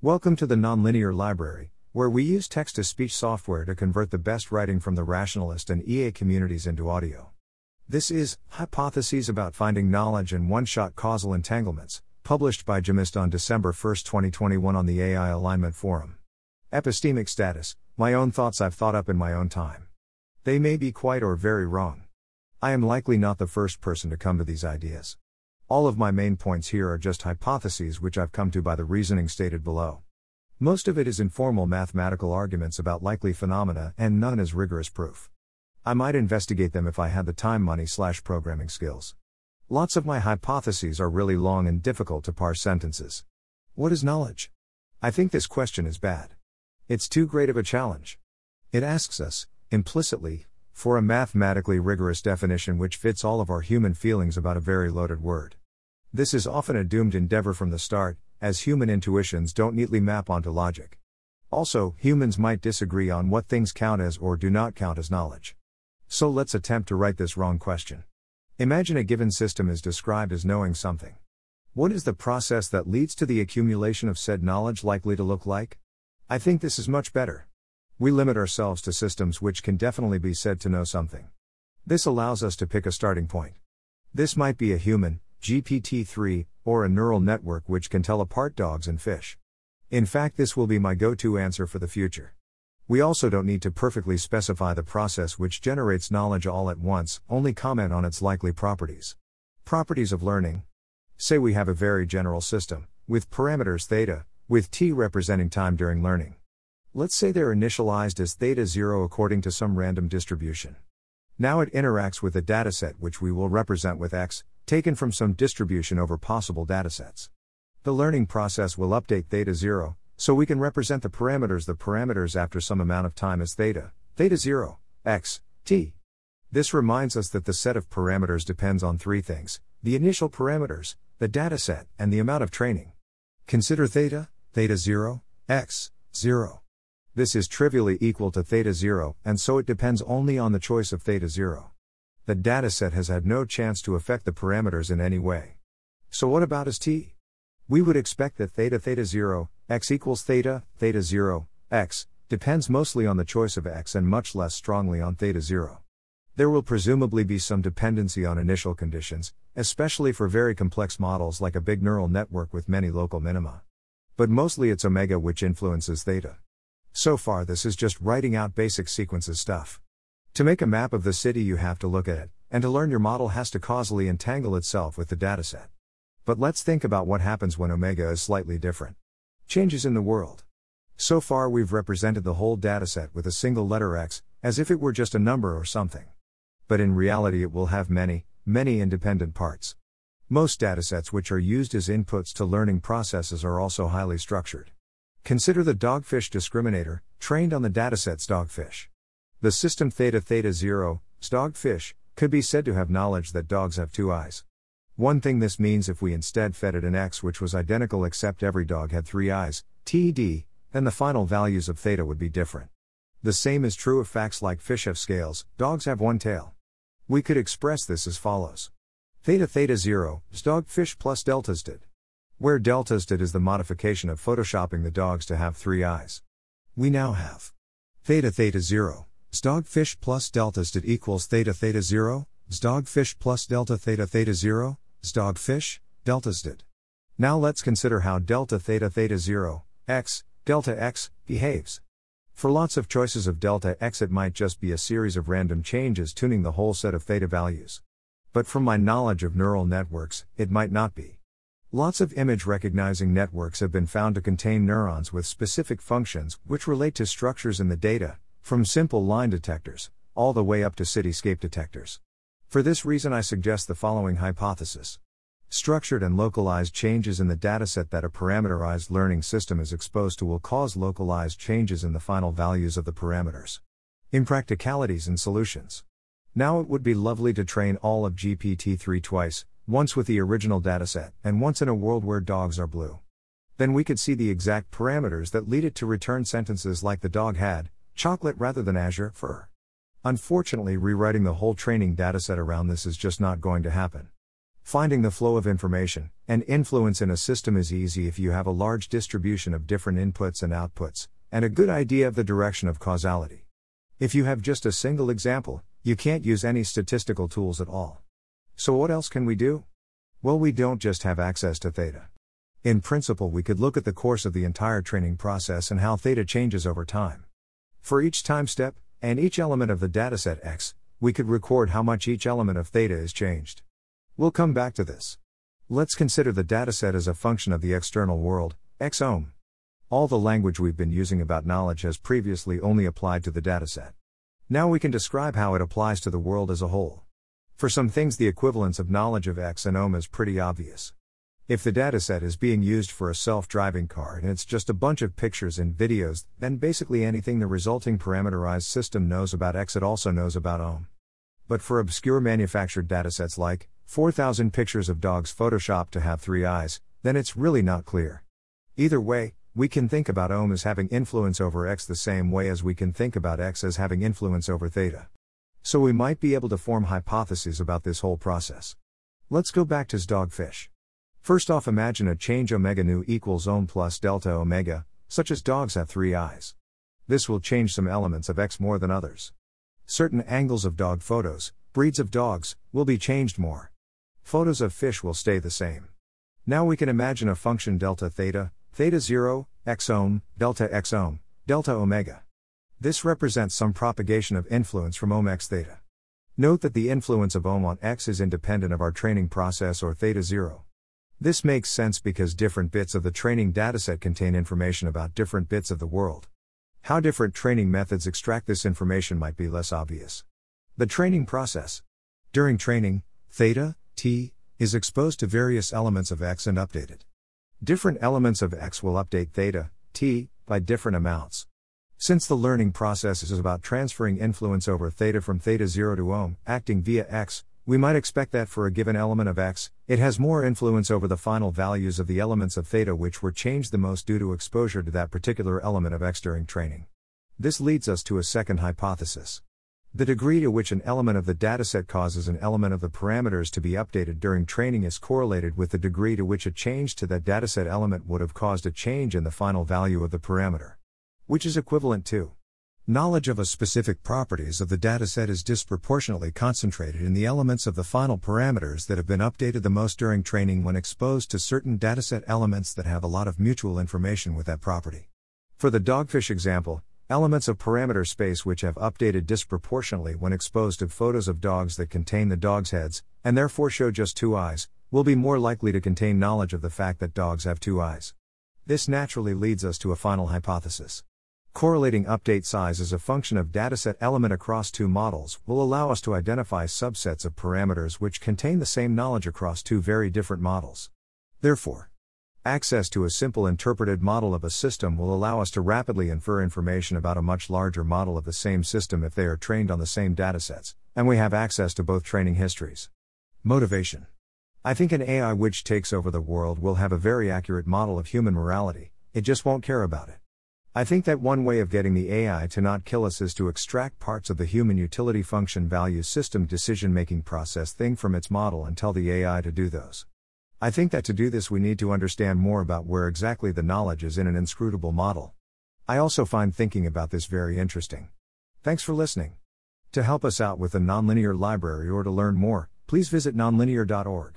Welcome to the Nonlinear Library, where we use text to speech software to convert the best writing from the rationalist and EA communities into audio. This is Hypotheses about Finding Knowledge and One Shot Causal Entanglements, published by Jemist on December 1, 2021 on the AI Alignment Forum. Epistemic status My own thoughts I've thought up in my own time. They may be quite or very wrong. I am likely not the first person to come to these ideas. All of my main points here are just hypotheses which I've come to by the reasoning stated below. Most of it is informal mathematical arguments about likely phenomena, and none is rigorous proof. I might investigate them if I had the time, money, slash programming skills. Lots of my hypotheses are really long and difficult to parse sentences. What is knowledge? I think this question is bad. It's too great of a challenge. It asks us, implicitly, for a mathematically rigorous definition which fits all of our human feelings about a very loaded word. This is often a doomed endeavor from the start, as human intuitions don't neatly map onto logic. Also, humans might disagree on what things count as or do not count as knowledge. So let's attempt to write this wrong question. Imagine a given system is described as knowing something. What is the process that leads to the accumulation of said knowledge likely to look like? I think this is much better. We limit ourselves to systems which can definitely be said to know something. This allows us to pick a starting point. This might be a human, GPT 3, or a neural network which can tell apart dogs and fish. In fact, this will be my go to answer for the future. We also don't need to perfectly specify the process which generates knowledge all at once, only comment on its likely properties. Properties of learning. Say we have a very general system, with parameters theta, with t representing time during learning. Let's say they're initialized as theta 0 according to some random distribution. Now it interacts with a dataset which we will represent with x, taken from some distribution over possible datasets. The learning process will update theta 0, so we can represent the parameters the parameters after some amount of time as theta, theta 0, x, t. This reminds us that the set of parameters depends on three things the initial parameters, the dataset, and the amount of training. Consider theta, theta 0, x, 0. This is trivially equal to theta 0, and so it depends only on the choice of theta 0. The dataset has had no chance to affect the parameters in any way. So what about as t? We would expect that theta theta 0, x equals theta, theta 0, x, depends mostly on the choice of x and much less strongly on theta 0. There will presumably be some dependency on initial conditions, especially for very complex models like a big neural network with many local minima. But mostly it's omega which influences theta. So far, this is just writing out basic sequences stuff. To make a map of the city, you have to look at it, and to learn, your model has to causally entangle itself with the dataset. But let's think about what happens when omega is slightly different. Changes in the world. So far, we've represented the whole dataset with a single letter x, as if it were just a number or something. But in reality, it will have many, many independent parts. Most datasets which are used as inputs to learning processes are also highly structured. Consider the dogfish discriminator, trained on the datasets dogfish. The system theta theta 0, dogfish, could be said to have knowledge that dogs have two eyes. One thing this means if we instead fed it an x which was identical except every dog had three eyes, TED, then the final values of theta would be different. The same is true of facts like fish have scales, dogs have one tail. We could express this as follows Theta theta 0 is dogfish plus deltas did. Where deltas did is the modification of photoshopping the dogs to have three eyes. We now have theta theta 0 is dogfish plus delta did equals theta theta 0 is dogfish plus delta theta theta 0 is dogfish deltas did. Now let's consider how delta theta theta 0 x delta x behaves. For lots of choices of delta x, it might just be a series of random changes tuning the whole set of theta values. But from my knowledge of neural networks, it might not be. Lots of image recognizing networks have been found to contain neurons with specific functions which relate to structures in the data, from simple line detectors, all the way up to cityscape detectors. For this reason, I suggest the following hypothesis. Structured and localized changes in the dataset that a parameterized learning system is exposed to will cause localized changes in the final values of the parameters. Impracticalities and solutions. Now it would be lovely to train all of GPT 3 twice, once with the original dataset, and once in a world where dogs are blue. Then we could see the exact parameters that lead it to return sentences like the dog had, chocolate rather than azure fur. Unfortunately, rewriting the whole training dataset around this is just not going to happen. Finding the flow of information and influence in a system is easy if you have a large distribution of different inputs and outputs, and a good idea of the direction of causality. If you have just a single example, you can't use any statistical tools at all. So, what else can we do? Well, we don't just have access to theta. In principle, we could look at the course of the entire training process and how theta changes over time. For each time step, and each element of the dataset X, we could record how much each element of theta is changed. We'll come back to this. Let's consider the dataset as a function of the external world, X. All the language we've been using about knowledge has previously only applied to the dataset. Now we can describe how it applies to the world as a whole. For some things, the equivalence of knowledge of X and ohm is pretty obvious. If the dataset is being used for a self driving car and it's just a bunch of pictures and videos, then basically anything the resulting parameterized system knows about X it also knows about ohm. But for obscure manufactured datasets like 4,000 pictures of dogs photoshopped to have three eyes, then it's really not clear. Either way, we can think about ohm as having influence over x the same way as we can think about x as having influence over theta. So we might be able to form hypotheses about this whole process. Let's go back to dogfish. First off, imagine a change omega nu equals ohm plus delta omega, such as dogs have three eyes. This will change some elements of x more than others. Certain angles of dog photos, breeds of dogs, will be changed more. Photos of fish will stay the same. Now we can imagine a function delta theta, theta 0, x ohm, delta x ohm, delta omega. This represents some propagation of influence from ohm x theta. Note that the influence of ohm on x is independent of our training process or theta 0. This makes sense because different bits of the training dataset contain information about different bits of the world. How different training methods extract this information might be less obvious. The training process. During training, theta, T, is exposed to various elements of X and updated. Different elements of X will update theta, T, by different amounts. Since the learning process is about transferring influence over theta from theta 0 to ohm, acting via X, we might expect that for a given element of X, it has more influence over the final values of the elements of theta which were changed the most due to exposure to that particular element of X during training. This leads us to a second hypothesis. The degree to which an element of the dataset causes an element of the parameters to be updated during training is correlated with the degree to which a change to that dataset element would have caused a change in the final value of the parameter. Which is equivalent to knowledge of a specific properties of the dataset is disproportionately concentrated in the elements of the final parameters that have been updated the most during training when exposed to certain dataset elements that have a lot of mutual information with that property. For the dogfish example, Elements of parameter space which have updated disproportionately when exposed to photos of dogs that contain the dog's heads, and therefore show just two eyes, will be more likely to contain knowledge of the fact that dogs have two eyes. This naturally leads us to a final hypothesis. Correlating update size as a function of dataset element across two models will allow us to identify subsets of parameters which contain the same knowledge across two very different models. Therefore, Access to a simple interpreted model of a system will allow us to rapidly infer information about a much larger model of the same system if they are trained on the same datasets, and we have access to both training histories. Motivation I think an AI which takes over the world will have a very accurate model of human morality, it just won't care about it. I think that one way of getting the AI to not kill us is to extract parts of the human utility function value system decision making process thing from its model and tell the AI to do those. I think that to do this, we need to understand more about where exactly the knowledge is in an inscrutable model. I also find thinking about this very interesting. Thanks for listening. To help us out with the Nonlinear Library or to learn more, please visit nonlinear.org.